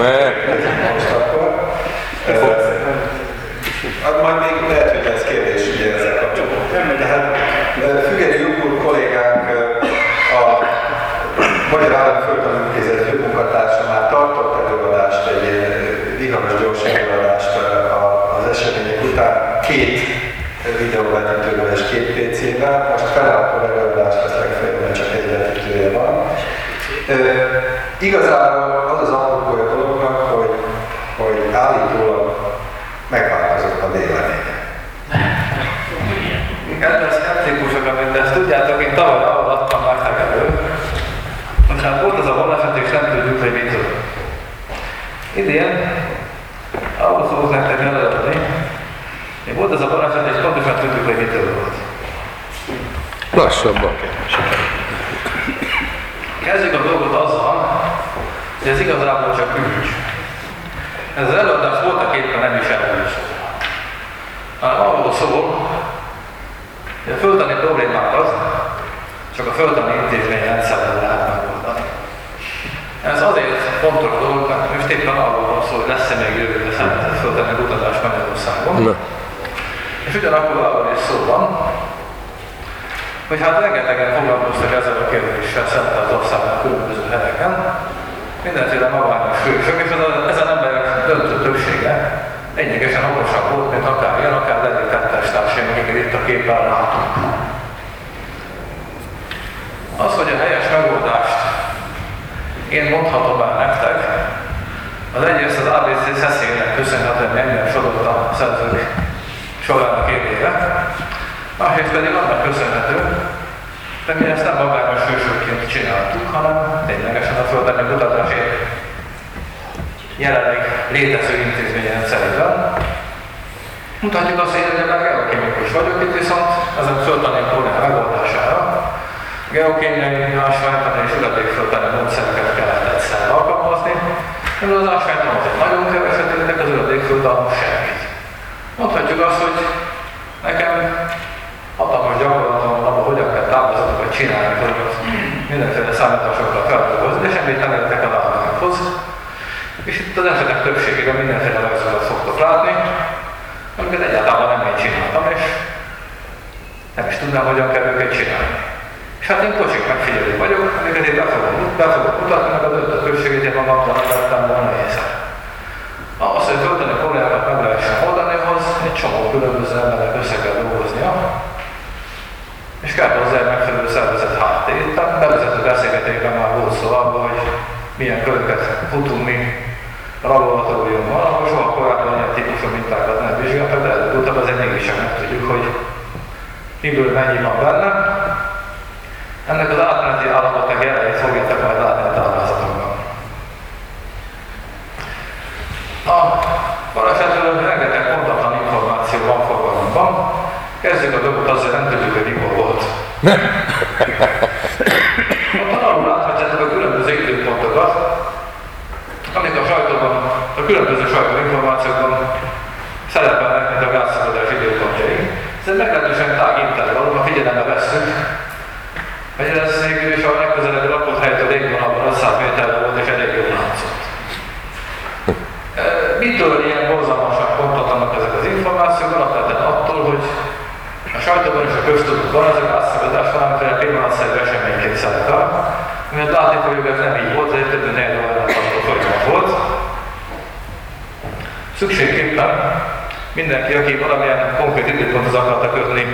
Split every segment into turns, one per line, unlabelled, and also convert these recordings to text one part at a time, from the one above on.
Most
Lassabban.
Kezdjük a dolgot azzal, hogy ez igazából csak ügy. Ez az előadás voltak éppen nem is erről szól. Hanem arról szól, hogy a földtani problémák az, csak a földtani intézmény rendszerben lehet megoldani. Ez azért fontos dolog, mert most éppen arról van szó, hogy lesz-e még jövőre szervezett földtani kutatás Magyarországon. Ne. És ugyanakkor arról is szó van, hogy hát rengetegen foglalkoztak ezzel a kérdéssel szerte az országban különböző helyeken, mindenféle magányos hősök, és az, ezen emberek döntő többsége lényegesen okosabb volt, mint akár ilyen, akár Ledi társaim, akiket itt a képen látunk. Az, hogy a helyes megoldást én mondhatom el nektek, az egyrészt az ABC szeszélynek köszönhetően engem sodott a szerzők sorának évére, másrészt pedig annak köszönhető, de mi ezt nem magányos hősökként csináltuk, hanem ténylegesen a földeni kutatásért jelenleg létező intézményen szerint. Mutatjuk azt, hogy egyébként geokémikus vagyok, itt viszont ezen földtani probléma megoldására geokémiai, ásványtani és üledékföldtani módszereket kellett egyszer alkalmazni, mert az ásványtan az egy nagyon keveset értek, az üledékföld a semmit. Mondhatjuk azt, hogy nekem hatalmas gyakorlatom van abban, hogyan kell táblázatokat csinálni, hogy mindenféle számításokkal feldolgozni, semmit nem értek a lábákhoz. És itt az esetek többségében mindenféle rajzokat szoktok látni, amiket egyáltalán nem én csináltam, és nem is tudnám, hogyan kell őket csinálni. És hát én kocsik megfigyelő vagyok, amiket én be fogok, be fogok mutatni, meg a döntő többségét én magamtól nem vettem volna észre. Ahhoz, hogy földeni problémákat meg lehessen oldani, ahhoz egy csomó különböző embernek össze kell dolgoznia, és kell hozzá megfelelő szervezet háttér. Tehát bevezető beszélgetésben már volt szó abban, hogy milyen köröket futunk mi a laboratóriumban, ahol soha korábban ilyen típusú mintákat nem vizsgáltak, de előbb-utóbb azért mégiscsak nem tudjuk, hogy miből mennyi van benne. Ennek az átmeneti állapotnak jelenét fogjátok majd látni a táblázatokban. A balesetről rengeteg pontatlan információ van forgalomban. Kezdjük a dolgot azzal, nem tudjuk, hogy. A tanuló láthatjátok a különböző időpontokat, amik a sajtóban, a különböző sajtó információkban a gázszabadás időpontjai. Figyelembe vesszük, hogy ez végül is a legközelebbi lakott helytől légvonalban 500 méterre volt, és elég jól látszott. Mitől ilyen az információk? Alapvetően hogy a sajtóban és a ezek átszabadás valamiféle pillanatszerű eseményként szerepel, mert látni fogjuk, ez nem így volt, ez egy több egy óra folyamat volt. Szükségképpen mindenki, aki valamilyen konkrét időponthoz akarta kötni,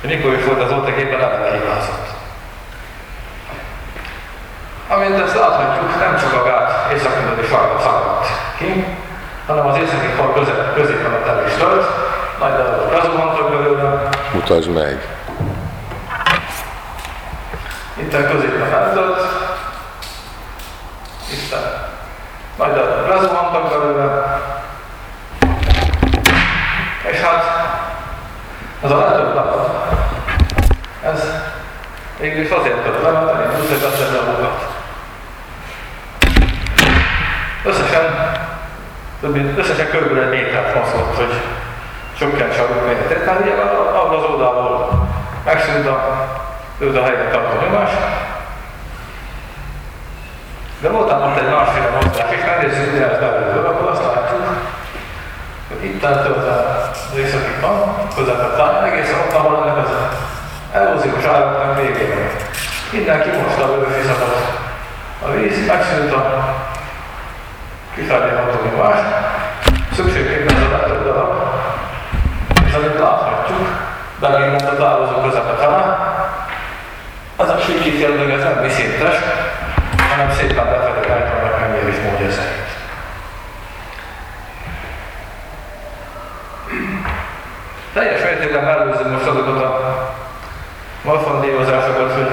hogy mikor is volt az ott, éppen eleve hibázott. Amint ezt láthatjuk, nem csak a gát északnyugati sarka szakadt ki, hanem az északi fal közép, középen a el is tölt, nagy darabok lezuhantak belőle.
Mutasd meg.
Itt a középen eltölt, itt nagy darabok lezuhantak belőle, és hát ez a letölt darab, ez végül is azért le, mert elég tudsz, hogy a magukat. Összesen, összesen körülbelül egy métert mozgott, hogy csökkentse a méretét. Tehát ugye abban az oldalról megszűnt a, őt a helyen tartó nyomás. De voltam ott egy másféle mozgás, és megnézzük ide ezt belőle, akkor azt látjuk, hogy itt töltött az északi van, közepette, egészen ott, ahol ennek az eróziós állapotnak végére. Mindenki most a lőfizatot. A víz megszűnt a kifelé ható nyomás, szükségképpen ez a darab, és amit láthatjuk, de még nem a távozó az a síkít jelleg, ez nem viszintes, hanem szépen befelé rajtanak mennyire is módja szerint. Teljes mértékben mellőzöm most azokat a morfondírozásokat, hogy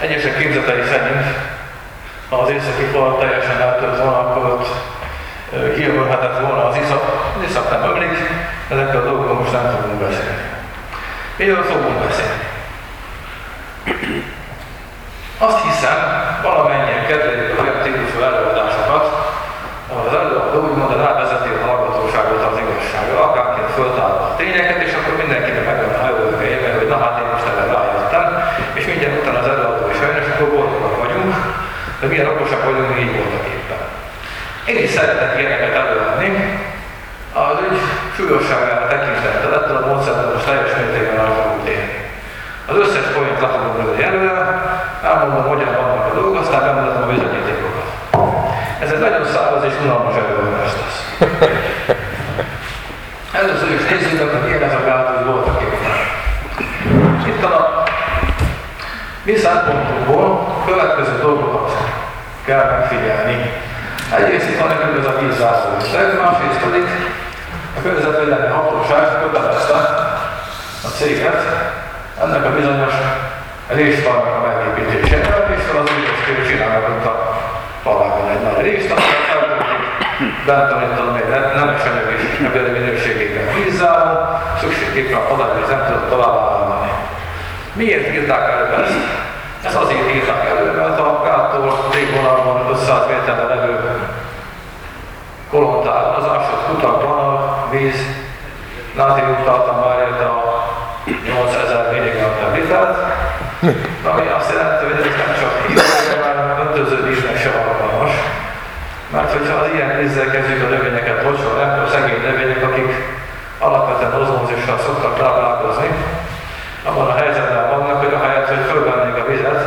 egyesek képzetei szerint az északi fal teljesen eltölt volna, akkor volna az iszap. Az iszap nem ömlik, ezekkel a dolgokról most nem fogunk beszélni. Miről fogunk beszélni? Azt hiszem, valamennyien kedveljük az olyan típusú előadásokat, ahol az előadó úgymond rávezeti a hallgatóságot az igazságra, akárként föltálva a tényeket, és akkor mindenkinek megvan a jövője, hogy na hát én most erre rájöttem, és mindjárt utána az előadó is és akkor boldogak vagyunk, de milyen okosak vagyunk, így voltak éppen. Én is szeretek ilyeneket előadni, az ügy súlyosságára tekintettel ettől a módszertől most teljes mértékben fogunk élni. Az összes le fogom lőni előre, elmondom, hogyan vannak a dolgok, aztán bemutatom a bizonyítékokat. Ez egy nagyon száraz és unalmas előadás lesz. Először is nézzük, hogy milyen ez a gát, hogy voltak éppen. Itt a mi szempontunkból következő dolgokat kell megfigyelni. Egyrészt itt van nekünk ez a vízzászló másrészt pedig a környezetvédelmi hatóság kötelezte a céget ennek a bizonyos részfalnak a megépítésére, és fel az ügyesként csinálnak ott a falágon egy nagy részt, amit bent, amit tudom én, nemes anyag és ebben minőségében vízzáló, szükségképpen a falágon nem tudott tovább állani. Miért írták elő ezt? Ez azért írták elő, mert a gáttól végvonalban 500 méterre levő kolontározások kutakban a víz nátrium tartalmáért a 8000 mg litert, ami azt jelenti, hogy ez nem csak hanem öntöző víznek se alkalmas. Mert hogyha az ilyen vízzel kezdjük a növényeket locsolni, akkor szegény növények, akik alapvetően ozmózissal szoktak táplálkozni, abban a helyzetben vannak, hogy ahelyett, hogy fölvennék a vizet,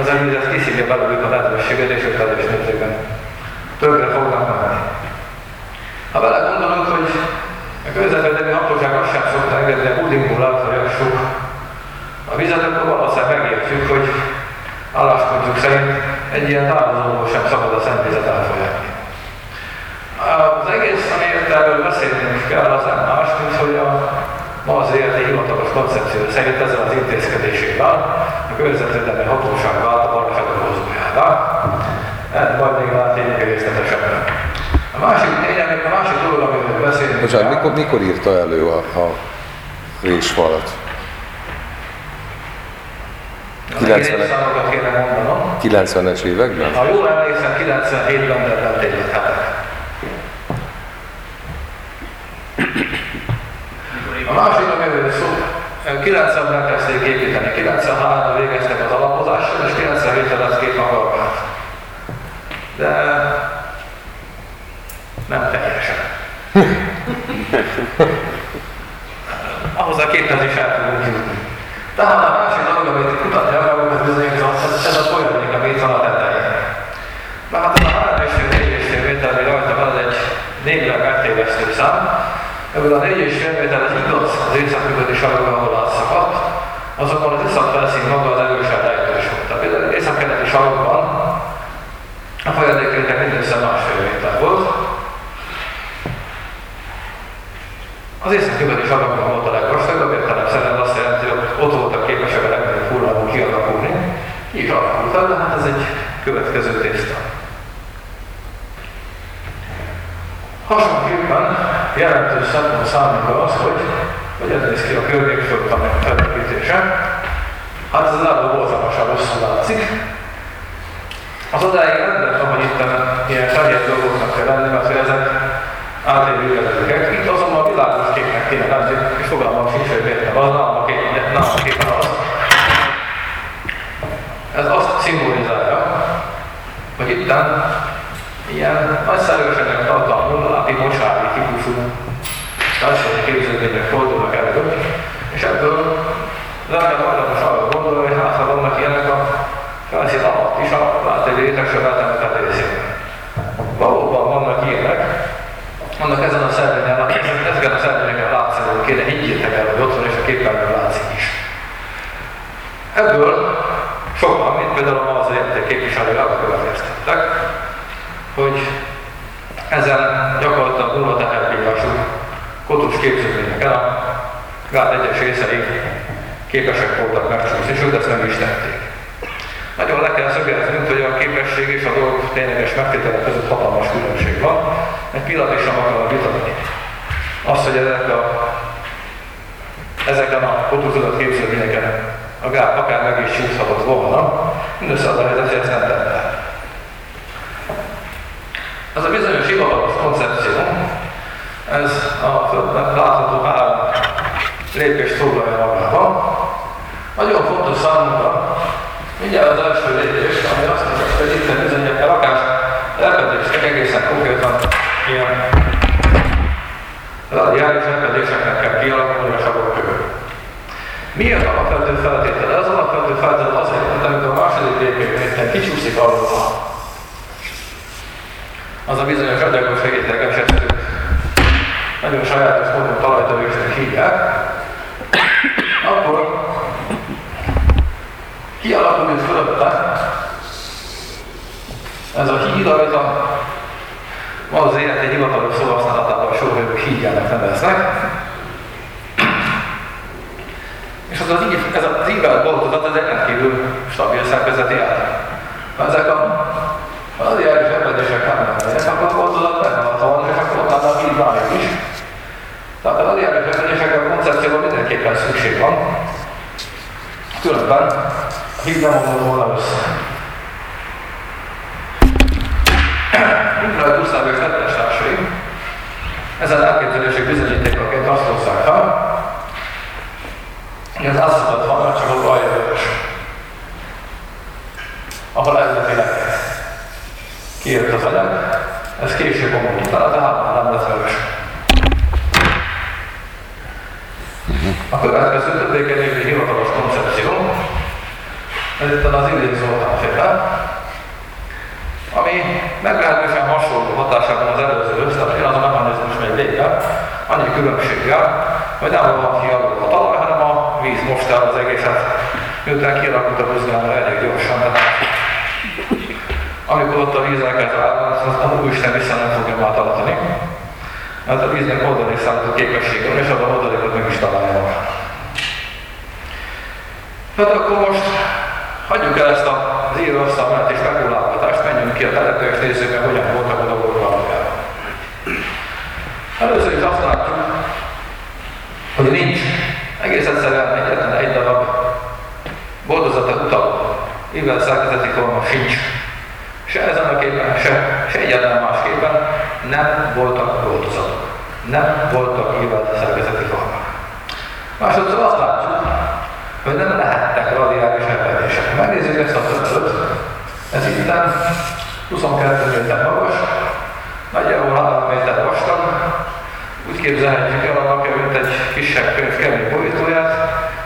ez a vizet kiszívja belőlük a nedvességet, és ők teljes mértékben fognak menni. Ha vele gondolunk, hogy a közvetlenül hatóság azt engedni a pudingból átfolyassuk a vizet, akkor valószínűleg megértjük, hogy álláspontjuk szerint egy ilyen távozóból sem szabad a szentvizet elfolyatni. Az egész, amiért erről beszélnünk kell, az nem más, mint hogy a ma az érti hivatalos koncepció szerint ezzel az intézkedésével a környezetvédelmi hatóság vált a barna fedolgozójává. Majd még látjuk részletesebben. A másik tényleg, még a másik dolog, amiről beszélünk
Bocsánat, mikor, mikor írta elő a, a résfalat?
90 számokat kéne mondanom.
90-es években?
Ha jól emlékszem, 97-ben lettél hetek. A másik, amiről szó, 90-ben kezdték építeni, 93-ban végeztek az alapozással, és 97-ben lesz két magalmát. De nem teljesen. Ahhoz a képhez is el tudunk jutni. Tehát a másik dolog, amit kutatni akarok, ez bizony ez, ez a folyadék, ami itt van a tetején. Mert hát ez a 3 és 4 és fél méter, ami rajta van, ez egy némileg megtévesztő szám. Ebből a 4 és fél méter az igaz az északnyugati sarokban, ahol átszakadt, azonban az észak felszín maga az erősen volt. Tehát például észak-keleti sarokban a folyadék mindössze másfél méter volt, Az észak-nyugati sarokban volt a legvastagabb, értelemszerűen azt jelenti, hogy ott voltak képesek a legnagyobb hullámok kialakulni. Így alakult de hát ez egy következő tészta. Hasonlóképpen jelentős szempont számunkra az, hogy hogy ez néz ki a környékföld felépítése. Hát ez az álló borzalmasan rosszul látszik. Az odáig rendben van, hogy itt ilyen fehér dolgoknak kell lenni, mert ezek átérő jelenlegek. Itt azonban világos képnek kéne lenni, és fogalmam sincs, hogy miért nem az, nem a a képen az. Ez azt szimbolizálja, hogy itt ilyen nagyszerűségek tartalmú, láti mosályi típusú társadalmi képződmények fordulnak elő, és ebből az ember hajlamos arra gondolja, hogy hát ha vannak ilyenek a felszín alatt is, a látéri rétegső eltemetett részén. Valóban vannak ilyenek, vannak ezen a szervényen, ezeken a szervényeken látszani, kéne higgyétek el, hogy ott van, és a képernyőn látszik is. Ebből sokan, mint például a az érték képviselői arra következtettek, hogy ezen gyakorlatilag nulla teherbírású kotus képződményeken a gát egyes részei képesek voltak megcsúszni, sőt ezt meg is tették. Nagyon le kell szögeznünk, hogy a képesség és a dolgok tényleges megtételek között hatalmas különbség van. Egy pillanat vitatni. Azt, hogy ezek a, ezeken a kotuszodott képződményeken akár meg is csúszhatott volna, mindössze az a helyzet, hogy ezt nem tette. Ez a bizonyos hivatalos koncepció, ez a látható három lépést foglalja magában. Nagyon fontos számunkra, mindjárt az első lépés, ami azt mutatja, hogy itt bizony a lakás lepedések egészen konkrétan ilyen radiális lepedéseknek kell kialakulni a savok körül. Mi az alapvető feltétele? Az alapvető feltétele az, hogy amikor a második lépésnél kicsúszik arról az a bizonyos adagos segítőleges esetük nagyon sajátos módon talajtörésnek hívják, akkor kialakul itt fölötte ez a híd, amit a az élet egy hivatalos szóhasználatában hídjának neveznek. És az, az ív, ez az ívelt boltozat, ez egy rendkívül stabil szerkezeti állam. Ezek a az ilyen repedések nem lennének, akkor a boltozat van, és akkor ott a híd is. Tehát az ilyen repedésekre a koncepcióban mindenképpen szükség van. Különben a híd nem omlott volna össze. Infrared Gusztáv és Netes társai ezen elképzelések bizonyítékaként azt hozzák fel, hogy az asztalat van, csak a vajjövős, ahol eredetileg kijött az anyag, ez később omlott utána, tehát már nem lett vörös. A következő többé-kevésbé hivatalos koncepció, ez itt az idén Zoltán féle, ami meglehetősen hasonló hatásában az előző én az a mechanizmus megy végre, annyi különbséggel, hogy nem van kialakul a talaj, hanem a víz most el az egészet, miután kialakult a buzgálra elég gyorsan, tehát amikor ott a víz elkezd állni, azt a Úristen vissza nem fogja már tartani. Mert a víznek oldani számító képessége van, és abban oldalékot meg is találja. Hát akkor most hagyjuk el ezt az íróasztal mellett és megulálgatást, menjünk ki a telepre és nézzük meg, hogyan voltak a dolgok valójában. Először is azt látjuk, hogy nincs egész egyszerűen egyetlen egy darab boldozata utaló, mivel szerkezeti forma sincs. Se ezen a képen, se, se egyetlen más képen nem voltak boldozatok. Nem voltak ívelt szerkezeti formák. Másodszor azt látjuk, hogy nem repedések. Megnézzük ezt a többet. Ez itt 22 méter magas, nagyjából 3 méter vastag. Úgy képzelhetjük el annak, mint egy kisebb könyv kemény borítóját.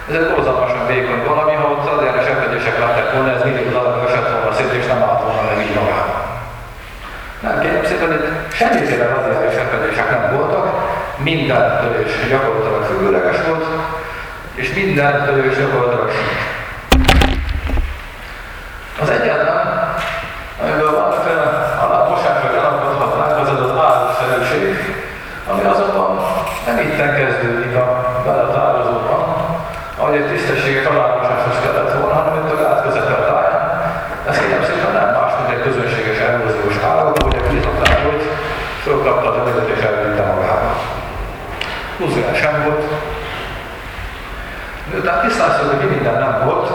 Ez egy borzalmasan vékony valami, ha ott radiális repedések lettek volna, ez mindig darab esett volna szét, és nem állt volna meg így magában. Nem kérem szépen, itt semmiféle radiális repedések nem voltak, minden törés gyakorlatilag függőleges volt, és minden törés gyakorlatilag sincs. Az egyetlen, amiből valamiféle alámosásra elakadhatnánk, az az az árusszerűség, ami azonban nem itten kezdődik a beletározóban, ahogy egy tisztességes alámosáshoz kellett volna, hanem itt a gát közepet táján. Ez kérem szépen nem más, mint egy közönséges eróziós állapot, hogy a kizották, hogy fölkapta az előtt és elvitte magába. Muzgás sem volt, Miután tisztáztuk, hogy mi minden nem volt,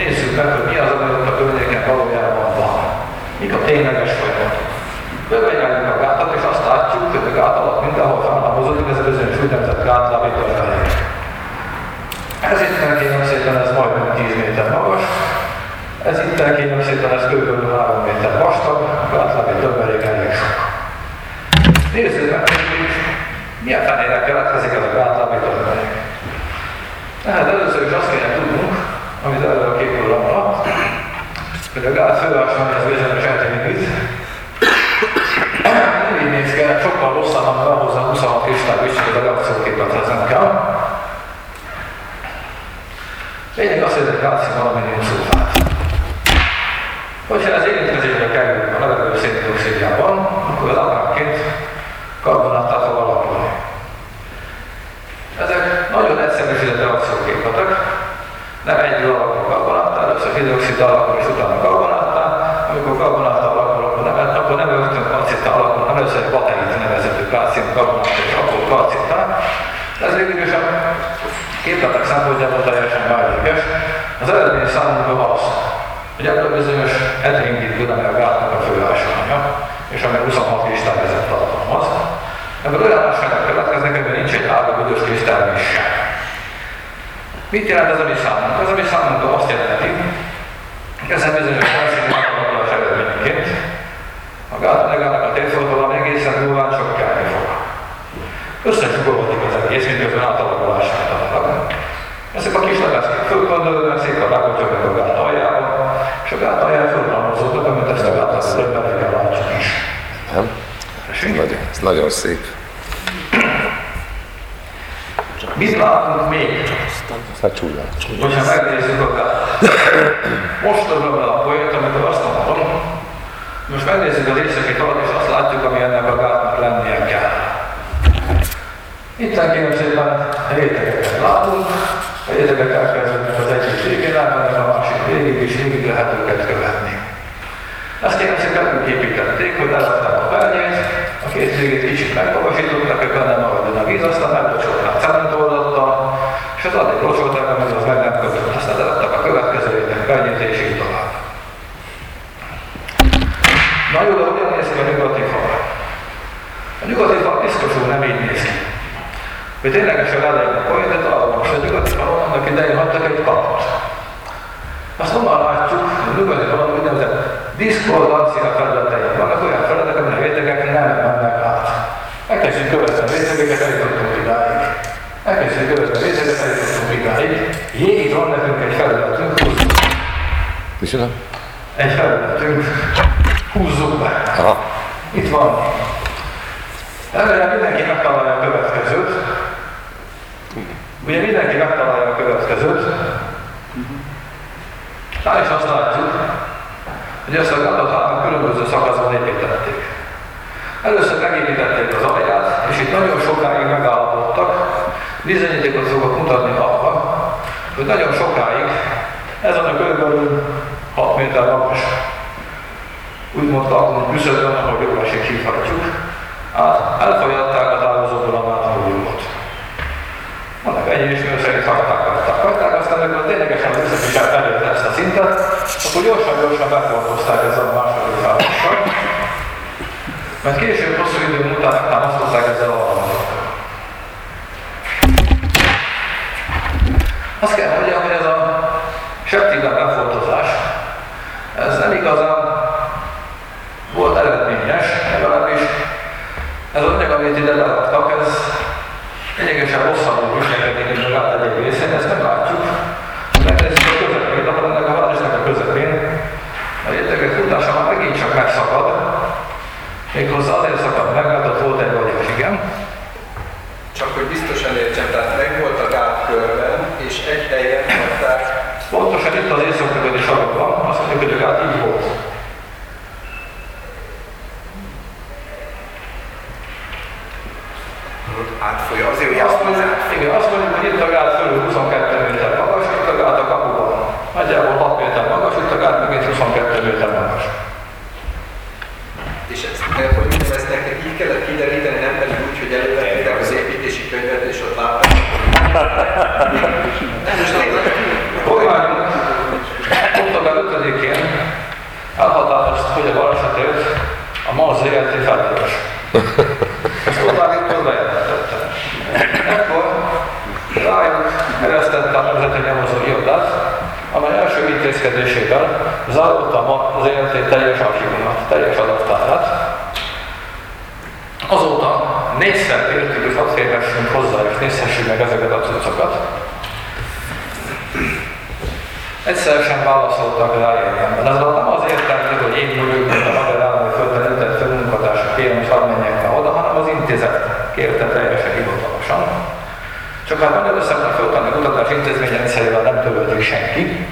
nézzük meg, hogy mi az, ami ott a környéken valójában van. Mik a tényleges folyamatok. Bevegyeljük a gátat, és azt látjuk, hogy a gát alatt mindenhol felhalmozódik, ez a bizonyos úgynevezett gátlábító Ez itt kérem szépen, ez majdnem 10 méter magas. Ez itt kérem szépen, ez kb. 3 méter vastag, egy döbberék elég sok. Nézzük meg, hogy milyen fenére keletkezik ez a gátlábi döbberék. Tehát először is azt kéne tudnunk, amit előre a képről alatt, hogy a gát főáson ez bizonyos eltérít. Nem így néz ki, sokkal rosszabban behozza 26 kristály viszik a reakcióképet, ez nem kell. Lényeg az, hogy ez egy kalcium alumínium szulfát. Hogyha ez érintkezésbe kerül a levegő széndiokszidjában, akkor az alapként karbonattá fog alakulni. Ezek nagyon egyszerűsített reakcióképetek, nem egy alakul karbonattá, először hidroxid alakul és utána karbonattá, amikor karbonattá alakul, akkor nem, akkor nem rögtön kalcittá alakul, először egy baterit nevezető karbonattá és akkor kalcittá. Ez végül is a képletek szempontjából teljesen mellékes. Az eredmény számunkra az, hogy ebből bizonyos etringit Dunamel gátnak a főásománya, és amely 26 kristályvezet tartalmaz. Ebből olyan ásványok következnek, ebben nincs egy átlag büdös kristály sem. Mit jelent ez a mi számunkra? Ez a mi számunkra azt jelenti, hogy ezen bizonyos felszíni megalakulás eredményeként a gátlegának a térfordulom egészen durván csökkenni fog. Összecsukódik az egész, miközben átalakulását adnak. Ezek a kis leveszkék fölkondolnak, szépen rakodjanak a gát aljába, és a gát alján fölhalmozódnak, amit ezt a gát többet látjuk is.
Nem? Nagyon, ez szép.
Mit látunk még?
Hát.
Hogyha megnézzük a gát. Most tudom el a poént, amikor azt mondom, most megnézzük az északi talat, és azt látjuk, ami ennek a gátnak lennie kell. Itt kérem szépen rétegeket látunk, a rétegek elkezdődnek az egyik végén, elmennek a másik végig, és végig lehet őket követni. Ezt kérem szépen úgy építették, hogy a pernyét, a két végét kicsit megmagasították, hogy benne maradjon a víz, aztán meglocsolták cementoldattal, és az addig locsolták, amíg az meg nem kötött. Aztán leraktak a következő és így tovább. Na jó, de hogyan néz ki a nyugati fal? A nyugati fal biztosul nem így néz ki. Hogy ténylegesen elején a folytet, arra most a nyugati falon annak idején hagytak egy kapot. Azt onnan látjuk, hogy a nyugati falon úgynevezett diszkordancia felületein vannak olyan felületek, amelyek a rétegek nem mennek át. Elkezdjük rétegeket, eljutottunk idáig. Elkezdjük követni a rétegeket, eljutottunk idáig. Jé, itt van nekünk egy húzzuk.
Micsoda?
Egy felületünk, húzzuk be.
Aha.
Itt van. Remélem mindenki megtalálja a következőt. Ugye mindenki megtalálja a következőt. Rá is azt látjuk, hogy ezt a gátot különböző szakaszban építették. Először megépítették az alját, itt nagyon sokáig megállapodtak. Bizonyítékot fogok mutatni arra, hogy nagyon sokáig ezen a körülbelül 6 méter magas úgymond tartunk küszöbön, ahogy esik hívhatjuk, át elfolyatták a távozóból a mátolójukat. Vannak ennyi ismerő szerint hagyták, hagyták, hagyták, aztán amikor ténylegesen az összefisebb elérte ezt a szintet, akkor gyorsan-gyorsan beformozták ezzel a második fárossal, mert később hosszú idő után megtámasztották ezzel a. Azt kell mondjam, hogy ez a septiben befoltozás, ez nem igazán volt eredményes, legalábbis ez az anyag, amit ide leraktak, ez lényegesen rosszabbul viselkedik, mint a gát egyéb részén, ezt nem látjuk. Megnézzük a közepén, ahol ennek a városnak a közepén, a rétegek futása már megint csak megszakad, méghozzá azért szakad meg, mert ott volt egy vagyos, igen.
Csak hogy biztosan értsem, tehát meg volt a gát körben, és egy helyen hagyták.
Pontosan itt az észak-nyugati sarokban, azt mondjuk, hogy a gát így volt.
Átfolyó, azért, hogy
Azt mondjuk, igen, azt mondjuk, hogy itt a gát fölül 22 méter magas, itt a gát a kapuban. Nagyjából 6 méter magas, itt a gát megint 22 méter magas.
És ezt, de hogy mondjam, ezt nektek így kellett kideríteni, nem pedig úgy, hogy elővettétek az építési könyvet, és ott látták. Nem is
Kormányunk október 5-én elhatározta, hogy a balesetért a MAZ ZRT felelős. Ezt Orbán Viktor bejelentette. Ekkor rájuk eresztette a Nemzeti Nyomozó Irodát, amely első intézkedés intézkedésével zárolta az életét teljes archívumát, teljes adattárát. Azóta négyszer kértük, hogy hadd férhessünk hozzá, és nézhessük meg ezeket a cuccokat. Egyszer sem válaszoltak rá érdemben. Ez nem az értelmű, hogy én vagyok, mint a Magyar Állami Földterületet főmunkatársa, kérem, hogy hadd menjek be oda, hanem az intézet kérte teljesen hivatalosan. Csak hát Magyar Összetlen Földtani Kutatás Intézménye rendszerével nem törődik senki.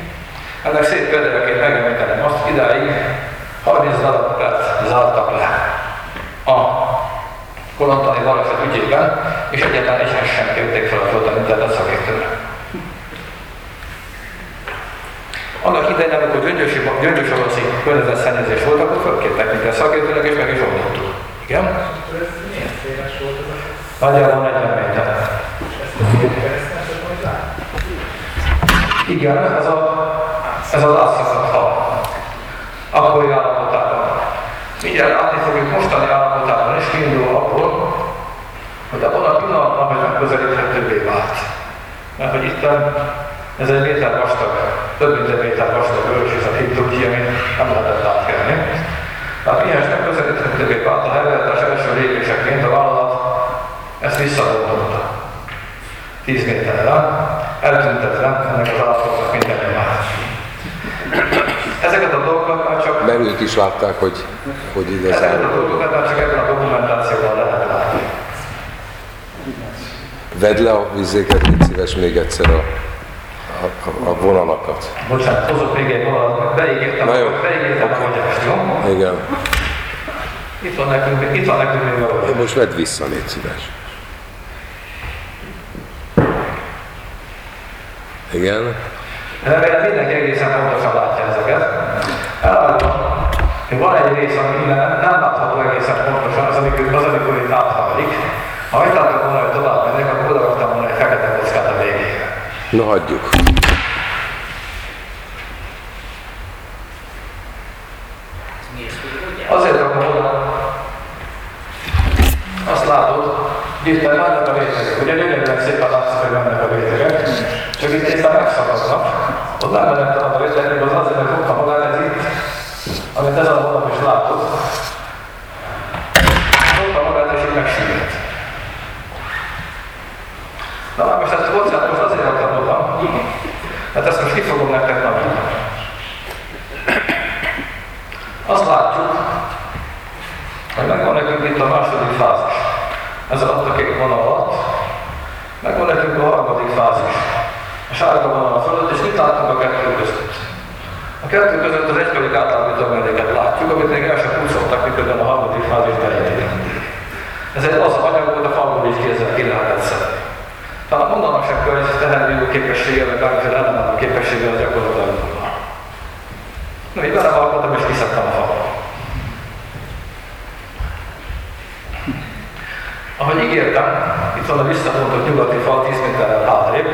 Ennek szép példájaként megemlítenem azt, idáig 30 darab zártak le a kolontani baleset ügyében, és egyetlen egyhez sem kérték fel a Földtani Internet szakértőre. Annak idején, amikor gyöngyösi, gyöngyös oroszi környezetszennyezés volt, akkor fölkértek minket szakértőnek, és meg is oldottuk. Igen?
A
Nagyjából 40 méter. Igen, ez, a, ez az átszakadt hal. Akkori állapotában. Mindjárt látni fogjuk mostani állapotában is kiindul abból, hogy abban a pillanatban, hogy megközelíthetővé vált. Mert hogy itt ez egy méter vastag, több mint egy méter vastag vörös, ez a hit tudja, amit nem lehetett átkelni. Tehát mihez megközelíthetővé vált a helyreállítás első lépéseként a vállalat ezt visszavontotta. 10 méterre, eltüntetve ennek az állatoknak minden nyomát. Ezeket a dolgokat csak,
Mert ők is látták, hogy, hogy ide
ezeket a dolgokat már csak ebben a dokumentációban lehet látni.
Vedd le a vizéket, légy szíves még egyszer a, a, a, a vonalakat.
Bocsánat, hozok még egy vonalat, beígértem,
Na jó.
beígértem a magyást, jó?
Igen.
Itt van nekünk, itt van nekünk még a
most vedd vissza, légy szíves. Igen.
Remélem mindenki egészen pontosan látja ezeket. Elárulom, van egy rész, ami nem, nem látható egészen pontosan, az amikor, az, amikor itt áthajlik. Ha hagytátok volna, hogy tovább mennék, akkor oda volna egy fekete kockát a végére.
Na hagyjuk.
Azért rakom oda, azt látod, hogy itt mennek a rétegek. Ugye gyönyörűen szépen látszik, hogy mennek a rétegek. Csak itt éppen megszakadnak. Ott nem mennek tovább a rétegek, az azért, hogy fogta magát ez itt, amit ezen a honlap is látod. Fogta magát és így megsüllyedt. Na már most ezt a kockát most azért raktam oda, mert ezt most ki fogom nektek nagyítani. Azt látjuk, hogy megvan nekünk itt a második fázis. Ez alatt a két vonal alatt. Megvan nekünk a harmadik fázis. A sárga vonal fölött, és mit látunk a kettő között? A kettő között az egykori átállító tömegeket látjuk, amit még el sem húzottak, miközben a harmadik fázis beindít. Ez egy az anyag volt, a falból így kézzel ki lehetett szedni. Talán mondanak sem, hogy teherbíró képessége, vagy bármiféle ellenálló képessége az gyakorlatilag nulla. Na, így belevalkodtam és kiszedtem a falba. Ahogy ígértem, itt van a visszapontott nyugati fal 10 méterrel hátrébb.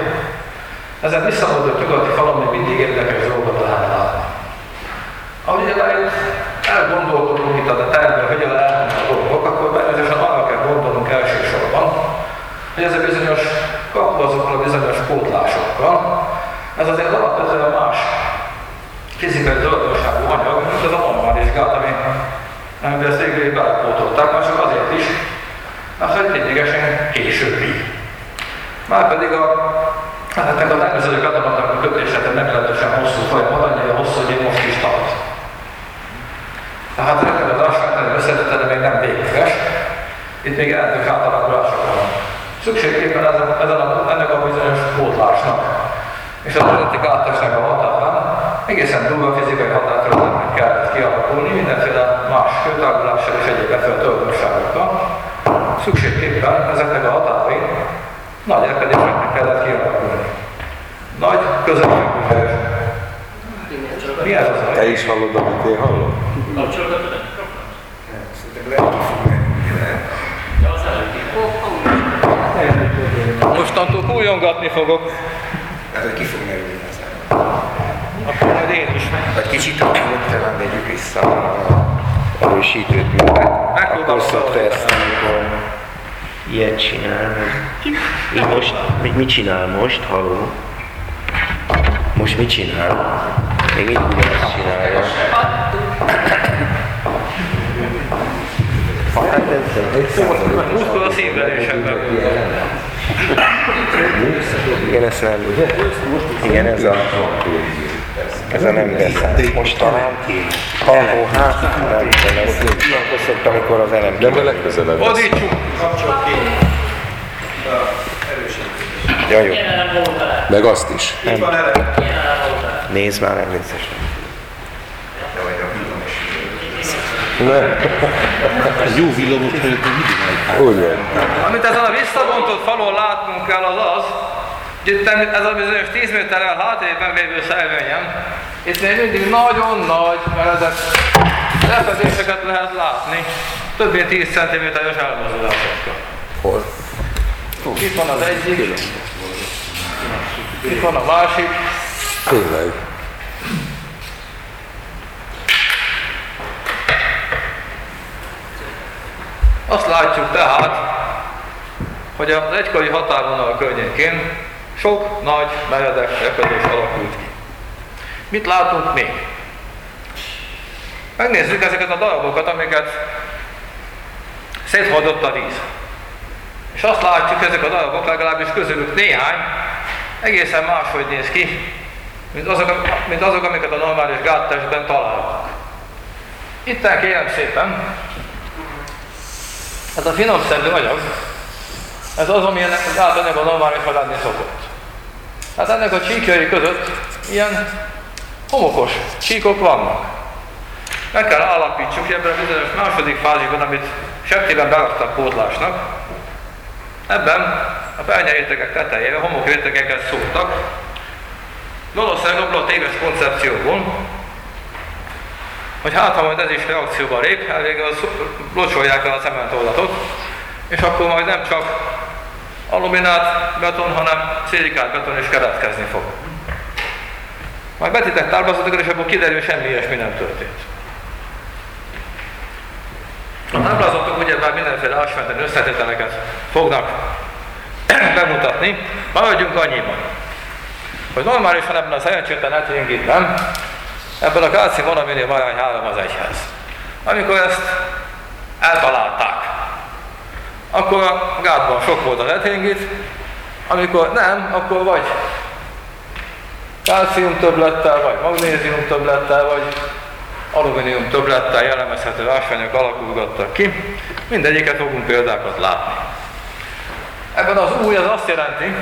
Ezen visszapontott nyugati falon még mindig érdekes dolgokat lehet látni. Ahogy elején elgondolkodunk itt a tervben, hogy elmennek a dolgok, akkor természetesen arra kell gondolnunk elsősorban, hogy ez a bizonyos kapu azokkal a bizonyos pótlásokkal, ez azért alapvetően más fizikai tulajdonságú anyag, mint az a normális gát, ami, amiben ezt végül belepótolták, már csak azért is, mert hogy lényegesen későbbi. Márpedig a, hát ennek a természetű katamatnak a kötése egy meglehetősen hosszú folyamat, annyira hosszú, hogy én most is tart. Tehát ennek az ásványtani összetetele még nem végleges, itt még jelentős átalakulások van. Szükségképpen ezen, ezen a, ennek a bizonyos pótlásnak és az eredeti áttesnek a határán egészen durva fizikai határkörülménynek kellett kialakulni, mindenféle más kőtárgulással és egyéb efféle tulajdonságokkal. Szükségképpen ezeknek a határai nagy erkedéseknek kellett kialakulni. Nagy ez a
Te is hallod, amit én hallom?
Mostantól hújongatni fogok,
Hát, hogy ki fog merülni ezen.
akkor majd én is.
Vagy kicsit a talán vegyük vissza a erősítőt, mert akkor szokta amikor ilyet csinál. hogy most, mit, mit csinál most? Haló? Most mit csinál? Még így ugyanazt csinálja. Hát ez
Múltkor a szívverésekben.
Igen, ezt nem. Igen, ez a... Ez a nem beszáll. Most talán... Ahó, hát nem ez ilyenkor szoktam, amikor az elem
Nem, de legközelebb lesz.
Odítsuk!
Kapcsolat ki erősítés.
Ja, jó.
Meg azt is.
Itt van eleve.
Nézd már egészesen.
Jó villamos helyett a videó.
Úgy.
Amit ezen a visszavontott falon látnunk kell az az, hogy itt ez a bizonyos 10 méterrel hátrébb lévő szelvényen, itt még mindig nagyon nagy meredek lefedéseket lehet látni, több mint 10 cm-es elmozdulásokkal.
Hol?
Itt van az egyik, itt van a másik,
Tényleg.
Azt látjuk tehát, hogy az egykori határvonal környékén sok nagy meredek repedés alakult ki. Mit látunk még? Megnézzük ezeket a darabokat, amiket széthordott a víz. És azt látjuk, ezek a darabok, legalábbis közülük néhány, egészen máshogy néz ki, mint azok, mint azok amiket a normális gáttestben találunk. Itten kérem szépen, ez a finomszerű anyag, ez az, amilyen az átanyag a normálisan lenni szokott. Hát ennek a csíkjai között ilyen homokos csíkok vannak. Meg kell állapítsuk, hogy ebben a bizonyos második fázisban, amit septében beraktak pótlásnak, ebben a pernyerrétegek tetejére homokrétegeket szórtak, valószínűleg abból a téves koncepcióból, hogy hát ha majd ez is reakcióba lép, elvégül az locsolják el a cementollatot, és akkor majd nem csak aluminát beton, hanem szilikát beton is keletkezni fog. Majd betitett táblázatokat, és akkor kiderül, hogy semmi ilyesmi nem történt. A táblázatok ugyebár mindenféle ásványtani összetételeket fognak bemutatni, maradjunk annyiban, hogy normálisan ebben a szerencsétlen eténygitben ebből a kálcium alumínium arány 3 az egyhez. Amikor ezt eltalálták, akkor a gátban sok volt az ethéngit, amikor nem, akkor vagy kálcium többlettel, vagy magnézium többlettel, vagy alumínium többlettel jellemezhető ásványok alakulgattak ki. Mindegyiket fogunk példákat látni. Ebben az új az azt jelenti,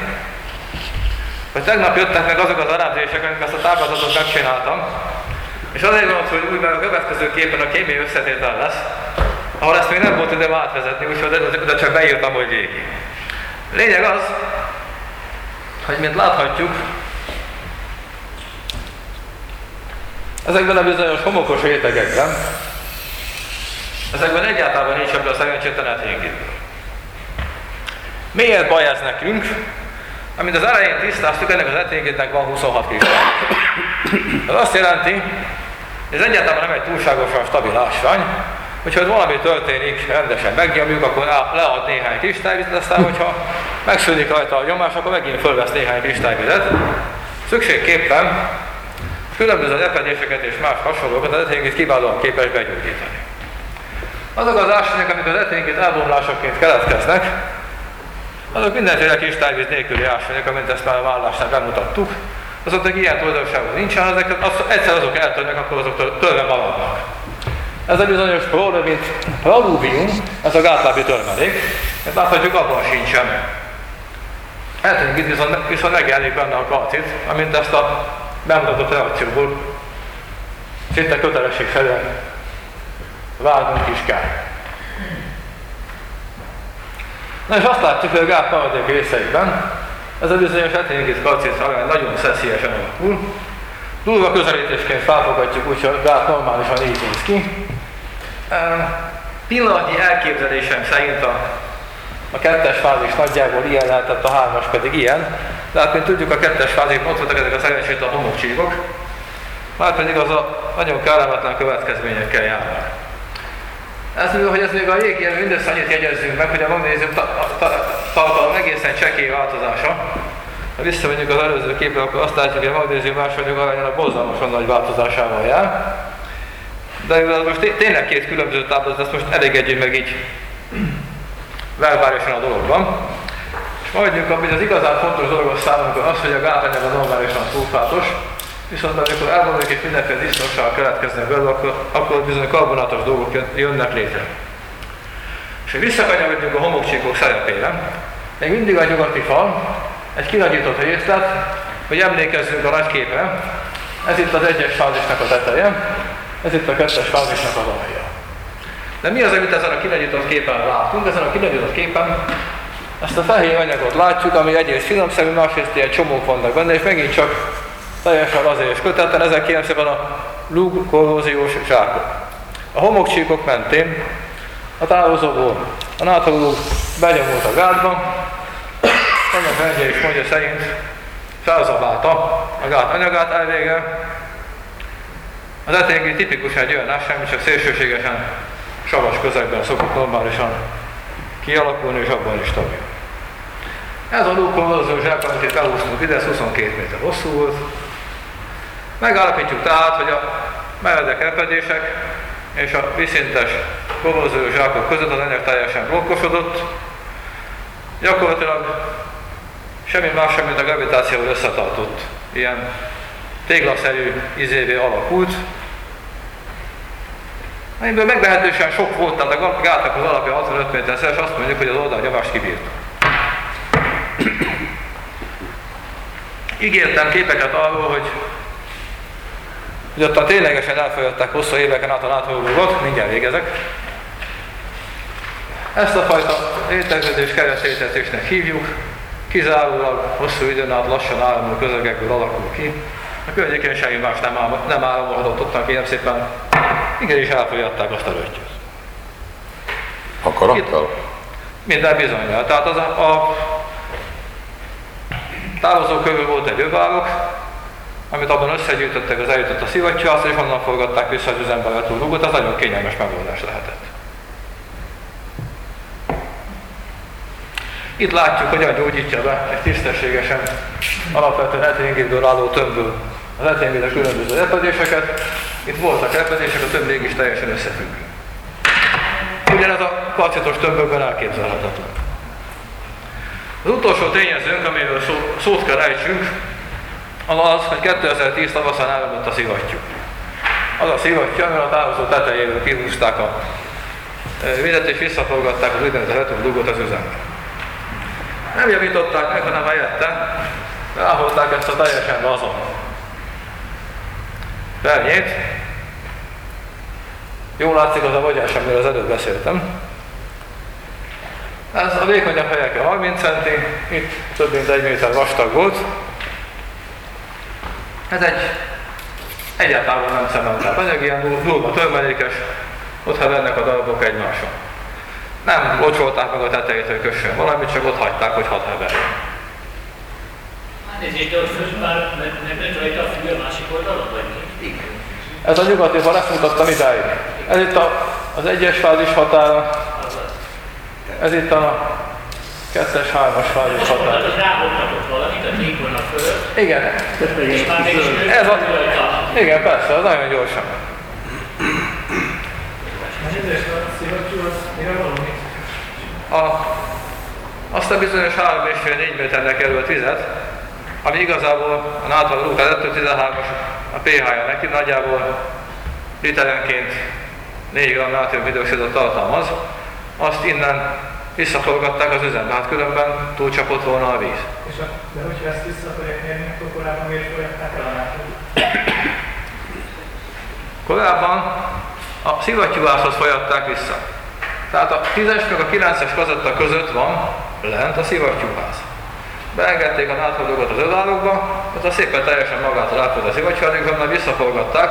hogy tegnap jöttek meg azok az elemzések, amikor ezt a táblázatot megcsináltam, és azért van hogy úgy, mert a következő képen a kémiai összetétel lesz, ahol ezt még nem volt ide átvezetni, úgyhogy de csak beírtam, hogy végig. Lényeg az, hogy mint láthatjuk, ezekben a bizonyos homokos rétegekben, ezekben egyáltalán nincs ebből a szerencsétlen. Miért baj ez nekünk? Amint az elején tisztáztuk, ennek az eténkítnek van 26 kis. Ez azt jelenti, ez egyáltalán nem egy túlságosan stabil ásvány, hogyha valami történik, rendesen megnyomjuk, akkor lead néhány kristályvizet, aztán hogyha megszűnik rajta a nyomás, akkor megint fölvesz néhány kristályvizet. Szükségképpen különböző repedéseket és más hasonlókat az eténkit kiválóan képes begyógyítani. Azok az ásványok, amik az eténkit elbomlásaként keletkeznek, azok mindenféle kristályvíz nélküli ásványok, amint ezt már a vállásnál bemutattuk, azoknak ilyen tulajdonságok nincsen, ezek, az, egyszer azok eltörnek, akkor azok törve maradnak. Ez a bizonyos prole, mint pralúvium, ez a gátlábi törmelék, ezt láthatjuk, abban sincsen. Eltűnik itt viszont, viszont megjelenik benne a kalcit, amint ezt a bemutatott reakcióból szinte kötelesség szerint vágnunk is kell. Na és azt látjuk, hogy a gát maradék részeiben ez a bizonyos eténygit kalcit arány nagyon szeszélyesen alakul. Durva közelítésként felfogadjuk, úgyhogy a gát normálisan így néz ki. Pillanatnyi elképzelésem szerint a, a kettes fázis nagyjából ilyen lehetett, a hármas pedig ilyen. De hát, mint tudjuk, a kettes fázisban ott voltak ezek a szerencsétlen homokcsíkok, már pedig az a nagyon kellemetlen következményekkel járnak. Ez mondja, hogy ez még a jégien mindössze annyit jegyezzünk meg, hogy a magnézium ta- ta- tartalom egészen csekély változása Ha visszamegyünk az előző képre, akkor azt látjuk, hogy a magnézium másanyag arányának borzalmasan nagy változásával jár. De mivel most tényleg két különböző táblázat, ezt most elégedjünk meg így verbálisan a dologban. És majdnem, ami az igazán fontos dolog számunkra az, hogy a gátanyag a normálisan szulfátos, viszont amikor elmondjuk, hogy mindenféle disznóság keletkeznek belőle, akkor, akkor bizony karbonátos dolgok jönnek létre. És ha visszakanyarodjunk a homokcsíkok szerepére, még mindig a nyugati fal, egy kinagyított részlet, hogy emlékezzünk a nagy képre, ez itt az egyes fázisnak a teteje, ez itt a kettes fázisnak az alja. De mi az, amit ezen a kinagyított képen látunk? Ezen a kinagyított képen ezt a fehér anyagot látjuk, ami egyrészt finomszerű, másrészt ilyen csomók vannak benne, és megint csak teljesen azért és kötetlen, ezek szépen a lúg korróziós zsákok. A homokcsíkok mentén a távozóból a nátalú benyomult a gátba, annak rendje is mondja szerint felzabálta a gát anyagát elvége. Az eténgi tipikus egy olyan ás, semmi csak szélsőségesen savas közegben szokott normálisan kialakulni, és abban is stabil. Ez a lúkolózó zsák, amit itt elhúztunk ide, ez 22 méter hosszú volt. Megállapítjuk tehát, hogy a meredek repedések és a viszintes korróziós zsákok között az anyag teljesen blokkosodott. Gyakorlatilag semmi más sem, mint a gravitációval összetartott ilyen téglaszerű izévé alakult, amiből meglehetősen sok volt, tehát a gátak az alapja 65 méter és azt mondjuk, hogy az oldalnyomást kibírta. Ígértem képeket arról, hogy, hogy ott a ténylegesen elfolyották hosszú éveken át a láthólógot, mindjárt végezek. Ezt a fajta léteződés keresztétetésnek hívjuk, kizárólag hosszú időn át lassan áramló közegekből alakul ki. A környékén semmi más nem, áll, nem áramolhatott ottan kérem szépen, igenis elfolyatták azt a röttyöt.
Akarattal?
Minden bizonyal. Tehát az a, a távozó körül volt egy övárok, amit abban összegyűjtöttek, az eljutott a szivattyúhoz, és onnan forgatták vissza az üzembe a rúgot, az nagyon kényelmes megoldás lehetett. Itt látjuk, hogyan gyógyítja be egy tisztességesen, alapvetően eténgéből álló tömbből az eténgébe különböző repedéseket. Itt voltak repedések, a több mégis teljesen összefüggő. Ugyanez a kalcitos tömbökben elképzelhetetlen. Az utolsó tényezőnk, amiről szó, szót kell ejtsünk, az az, hogy 2010 tavaszán elromlott a szivattyú. Az a szivattyú, amivel a távozó tetejéről kihúzták a vizet és visszaforgatták az úgynevezett dugót az üzembe. Nem javították meg, hanem helyette ráholták ezt a teljesen lazon vernyét. Jól látszik az a vagyás, amiről az előbb beszéltem. Ez a vékonyabb helyeken 30 cm, itt több mint egy méter vastag volt. Ez egy egyáltalán nem cementált anyag, ilyen durva törmelékes, ott hevernek a darabok egymáson. Nem locsolták meg a tetejét, hogy kössön valamit, csak ott hagyták, hogy hat heverjen.
De ott már nem rajta a a másik oldalon, vagy mi?
Ez a nyugati fal, ezt mutattam idáig. Ez itt a, az egyes fázis határa, ez itt a kettes, hármas fázis
Most
határa.
mondtad, hogy ráhogtatott valamit a
Igen, Ez a- igen, persze, az nagyon gyorsan. A, azt a bizonyos 3,5-4 méternek előtt vizet, ami igazából a NATO rúg, az 13-as a pH-ja neki nagyjából literenként 4 g nátriumhidroxidot tartalmaz, azt innen visszaforgatták az üzembe, hát különben túlcsapott volna a víz.
És a, de hogyha ezt vissza akarják nyerni, akkor korábban miért folyatták el a?
Korábban a szivattyúvázhoz folyatták vissza. Tehát a 10-es meg a 9-es kazetta között van lent a szivattyúház. Beengedték a náthodógot az övállókba, ott a szépen teljesen magától átfogott a szivattyúházig, onnan visszaforgatták.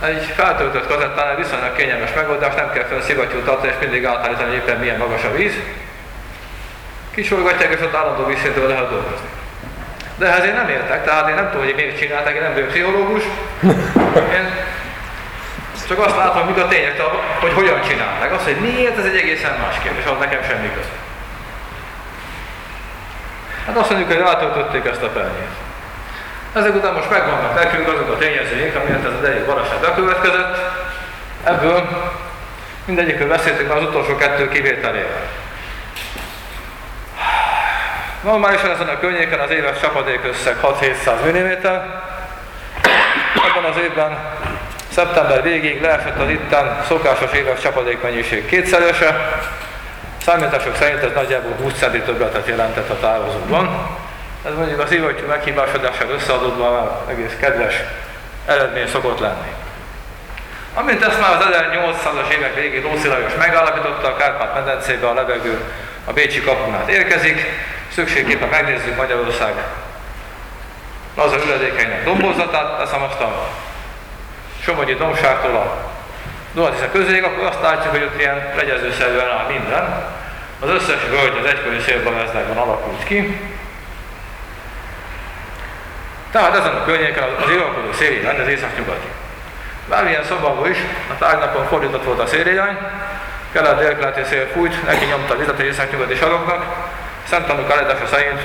Egy feltöltött kazettánál viszonylag kényelmes megoldás, nem kell fel szivattyút tartani, és mindig átállítani, hogy éppen milyen magas a víz. Kisorgatják, és ott állandó vízszintől lehet dolgozni. De ehhez én nem értek, tehát én nem tudom, hogy miért csinálták, én nem vagyok pszichológus. Én csak azt látom, mik a tények, hogy hogyan csinálták. Azt, hogy miért, ez egy egészen más kérdés, az nekem semmi köze. Hát azt mondjuk, hogy rátöltötték ezt a pernyét. Ezek után most megvannak nekünk azok a tényezőink, amiért ez az egyik baleset bekövetkezett. Ebből mindegyikről beszéltünk már az utolsó kettő kivételével. Normálisan ezen a környéken az éves csapadék összeg 6-700 mm. Ebben az évben szeptember végig leesett az itten szokásos éves csapadékmennyiség kétszerese. Számítások szerint ez nagyjából 20 centi többletet jelentett a távozókban. Ez mondjuk az ívótyú meghibásodással összeadódva egész kedves eredmény szokott lenni. Amint ezt már az 1800-as évek végén Lószi Lajos megállapította, a Kárpát-medencébe a levegő a Bécsi kapunát érkezik, szükségképpen megnézzük Magyarország laza üledékeinek dombozatát, teszem azt a Somogyi dombságtól a Dunatisze közéig, akkor azt látjuk, hogy ott ilyen legyezőszerűen áll minden. Az összes völgy az egykori szélbavezdekben alakult ki. Tehát ezen a környéken az irgalkodó szélirány, az északnyugati. Bármilyen szobában is, a tárgnapon fordított volt a szélirány, kelet délkeleti szél fújt, neki nyomta a vizet az északnyugati saroknak, Szent Tanúk állítása szerint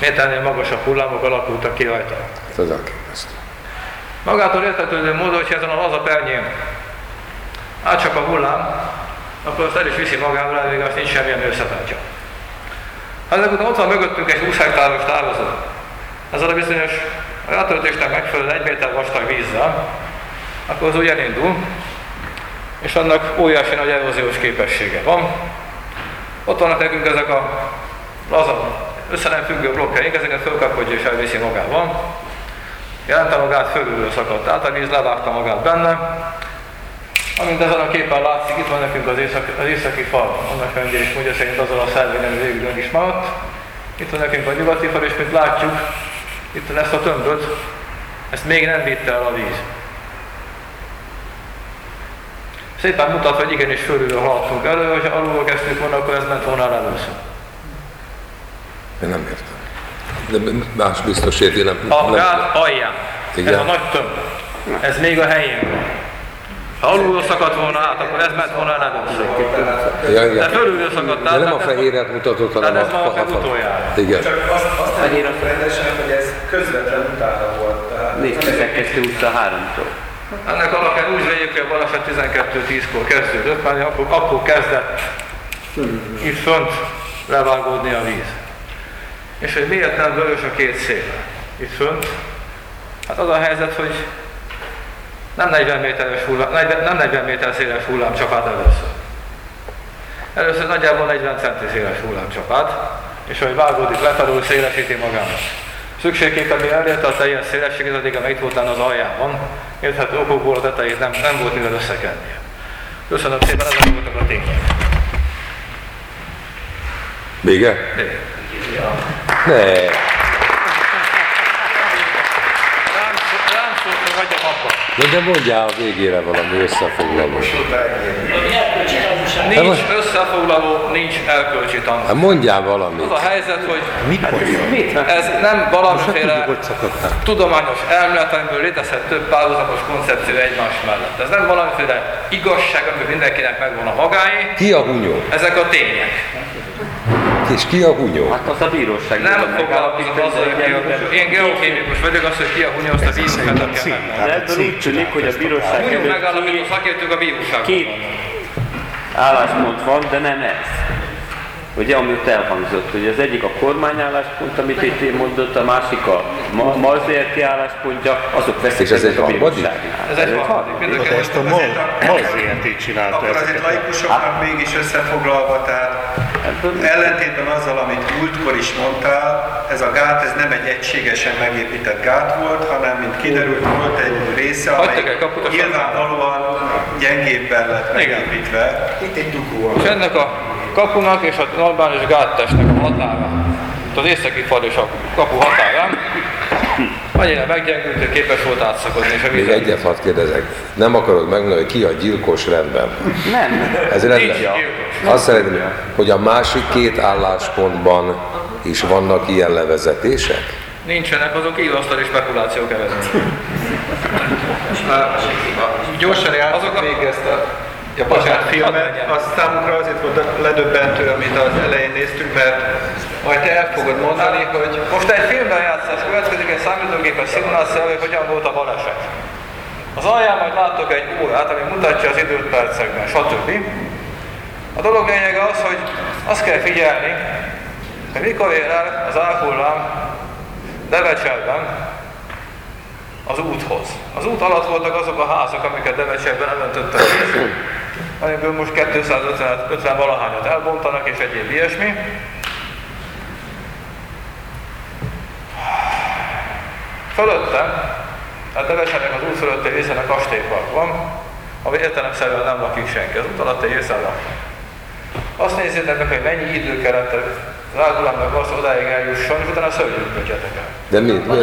méternél magasabb hullámok alakultak ki rajta.
Ez elképesztő.
Magától értetődő módon, hogyha ezen a laza pernyén átcsap a hullám, akkor azt el is viszi magával, elvég azt nincs semmilyen összetartja. Hát ezek után ott van mögöttünk egy 20 hektáros távozó. Ezzel a bizonyos rátöltésnek megfelelő 1 méter vastag vízzel, akkor az úgy elindul, és annak óriási nagy eróziós képessége van. Ott vannak nekünk ezek a laza, össze nem függő blokkjaink, ezeket fölkapkodja és elviszi magával. Jelente magát fölülről szakadt át, a víz levágta magát benne. Amint ezen a képen látszik, itt van nekünk az északi, az északi fal, annak rendje és mondja szerint azzal a szervényen végül is maradt. Itt van nekünk a nyugati fal, és mint látjuk, itt ezt a tömböt, ezt még nem vitte el a víz. Szépen mutat, hogy igenis fölülről haladtunk elő, hogyha alulról kezdtük volna, akkor ez ment volna el először.
Én nem értem. De más biztos érti, nem.
A
nem.
gát alján.
Igen.
Ez a nagy tömb. Ez még a helyén van. Ha alulról szakadt volna át, akkor ez ment volna el először.
Ja,
De fölülről szakadt át.
De nem a fehéret mutatott, hanem
Tehát ez
a,
ma
a,
a utoljára.
Igen.
Csak azt, azt mondjuk rendesen, hogy ez közvetlen utána volt. Tehát
412 utca 3-tól.
Ennek alapján úgy véljük, hogy baleset 12-10-kor kezdődött, mert akkor, akkor kezdett itt fönt levágódni a víz. És hogy miért nem vörös a két szél itt fönt? Hát az a helyzet, hogy nem 40 méteres hullám, 40, nem 40 méter széles hullám csap át először. Először nagyjából 40 centi széles hullám csap át, és ahogy vágódik lefelől, szélesíti magának. Szükségképpen mi elérte a teljes szélességet, addig a itt voltán az aljában, érthető okokból a tetejét nem, nem volt mivel összekennie. Köszönöm szépen, ezek voltak a tények.
Vége?
Tényleg.
Ne. Na de mondjál a végére valami összefoglaló.
Nincs
most-
összefoglaló, nincs elkölcsi tanul.
Hát mondjál valamit.
Az a helyzet, hogy
Mit?
ez nem valamiféle tudományos elmélet, amiből létezhet több párhuzamos koncepció egymás mellett. Ez nem valamiféle igazság, amiből mindenkinek megvan a magáé.
Ki a hunyó?
Ezek a tények.
És ki a hunyó?
Hát az a bíróság.
Nem foglalkozom azzal, hogy a Én geokémikus vagyok, az, hogy ki a hunyó, azt a bíróság kell meg.
De ebből úgy tűnik, hogy a bíróság
Hunyó megállapító szakértők a bíróságban
két álláspont van, de nem ez. Ugye, ami ott elhangzott, hogy az egyik a kormány álláspont, amit itt én mondott, a másik a Ma- Marzérti álláspontja, azok veszik
És ez egy
a
harmadik?
bíróságnál.
Ez egy harmadik.
Ezt a MAL ZRT csinálta
Akkor azért laikusoknak mégis összefoglalva, tehát ellentétben azzal, amit múltkor is mondtál, ez a gát ez nem egy egységesen megépített gát volt, hanem, mint kiderült, volt egy része, amely nyilvánvalóan gyengébben lett megépítve. Itt egy dugó
És ennek a kapunak és a normális gáttestnek a határán, itt az északi fal és a kapu határán, annyira meggyengült, hogy képes volt átszakadni, és a
Még egyet hadd kérdezek. Nem akarod megmondani, hogy ki a gyilkos rendben.
nem.
Ez
Nincs
rendben.
gyilkos.
Azt szeretném, hogy a másik két álláspontban is vannak ilyen levezetések?
Nincsenek, azok ívasztali spekulációk eredménye. Gyorsan azok a...
még ezt a Ja, bocsánat, filmet, az számunkra azért volt ledöbbentő, amit az elején néztünk, mert majd te el fogod mondani, hogy
Most egy filmben játszás következik, egy számítógépes szimuláció, hogy hogyan volt a baleset. Az alján majd láttok egy órát, ami mutatja az időt percekben, stb. A dolog lényege az, hogy azt kell figyelni, hogy mikor ér el az árhullám Devecserben az úthoz. Az út alatt voltak azok a házak, amiket Devecserben elöntöttek, amiből most 250 valahányat elbontanak és egyéb ilyesmi. Fölöttem, tehát Devecsernek az út fölötti részen a kastélypark van, ami értelemszerűen nem lakik senki. Az út alatti részen lakik. Azt nézzétek meg, hogy mennyi idő kellett az árgulámnak az odáig eljusson, és utána szörnyűködjetek el.
De mi? De,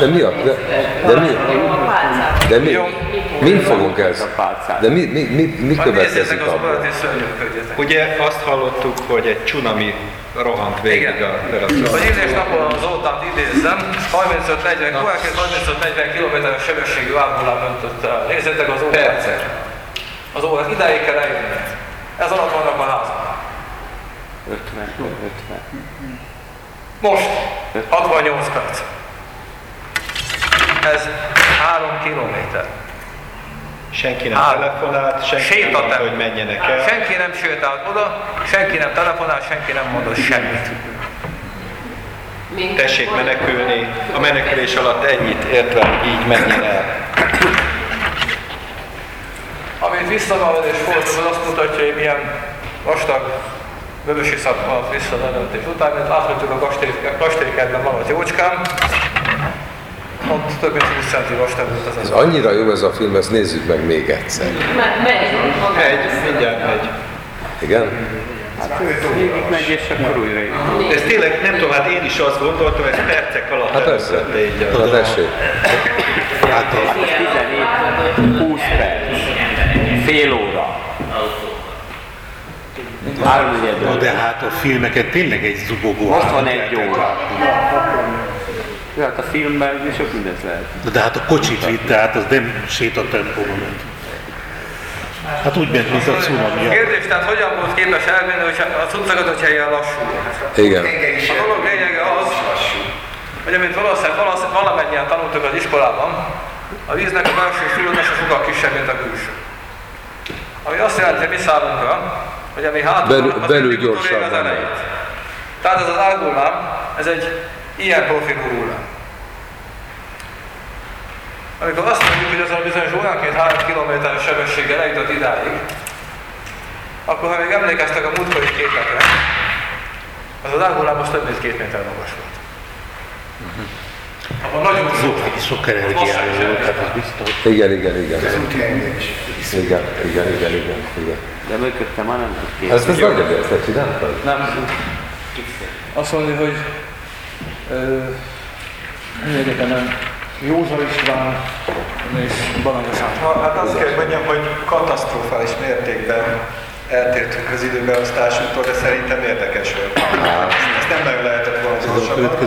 de mi? a- De, de mi? De mi? Mind fogunk
pálcát.
De mi, mi, mi, mi következik abból?
ugye azt hallottuk, hogy egy csunami rohant végig
Igen.
a teraszon.
Az idés napon az Zoltánt idézzem, 35-40, koránként 35-40 km sebességű árgulám öntött el. Nézzétek az órát.
Percek.
Az órát, idáig kell eljönni. Ez alatt vannak a házak.
50, 50.
Most 68 perc. Ez 3 kilométer.
Senki nem
Áll.
telefonált, senki nem
Sétatem.
mondta, hogy menjenek el.
Senki nem sétált oda, senki nem telefonál, senki nem mondott semmit.
Tessék menekülni, a menekülés alatt ennyit értve, így menjen el.
Amit visszavelés volt, az azt mutatja, hogy milyen vastag vörösi szak van visszavelőtés után, mint láthatjuk a kastély- kastélykertben van az jócskám, ott több mint 20 centi vastag volt az
Ez annyira jó ez a film, ezt nézzük meg még egyszer.
Egy, mindjárt megy.
Igen?
Végig megy, és akkor újra.
Ez tényleg, nem tudom, hát én is azt gondoltam, ez percek alatt
Hát persze. Na tessék.
Hát 17, 20 perc, fél óra. Óra.
de hát a filmeket tényleg egy zubogó.
Most van
állat
egy
lehetett
óra. Ja, hát a filmben is sok mindent lehet.
Na de hát a kocsit vitte, hát az nem sétatempóban ment. Hát úgy ment, mint a cunami.
Kérdés, tehát hogyan volt képes elvinni, hogy a cuccokat, hogyha ilyen lassú?
Igen.
A dolog lényege az, hogy amint valószínűleg, valamennyien tanultuk az iskolában, a víznek a belső súlyozása sokkal kisebb, mint a külső. Ami azt jelenti mi számunkra, hogy ami hátul
Belül-
van, az
belül
utolér az
gyorsabban
elejét. Tehát ez az árgullám, ez egy ilyen hullám. Amikor azt mondjuk, hogy az a bizonyos óránként 3 km sebességgel eljutott idáig, akkor ha még emlékeztek a múltkori képekre, az az árgullám most több mint két méter magas volt. Abban nagyon
Sok, energiája volt, hát az biztos.
Igen, igen, igen. Igen, igen, igen, igen, igen.
De mögöttem már nem tud képzelni.
Ezt, ezt nagyon ezt csináltad?
Nem. Azt mondja, hogy egyetemen Józsa István és Balagos
Ha, hát azt kell mondjam, hogy katasztrofális mértékben eltértünk az időbeosztásunktól, de szerintem érdekes volt. Ezt nem nagyon lehetett volna gyorsabban.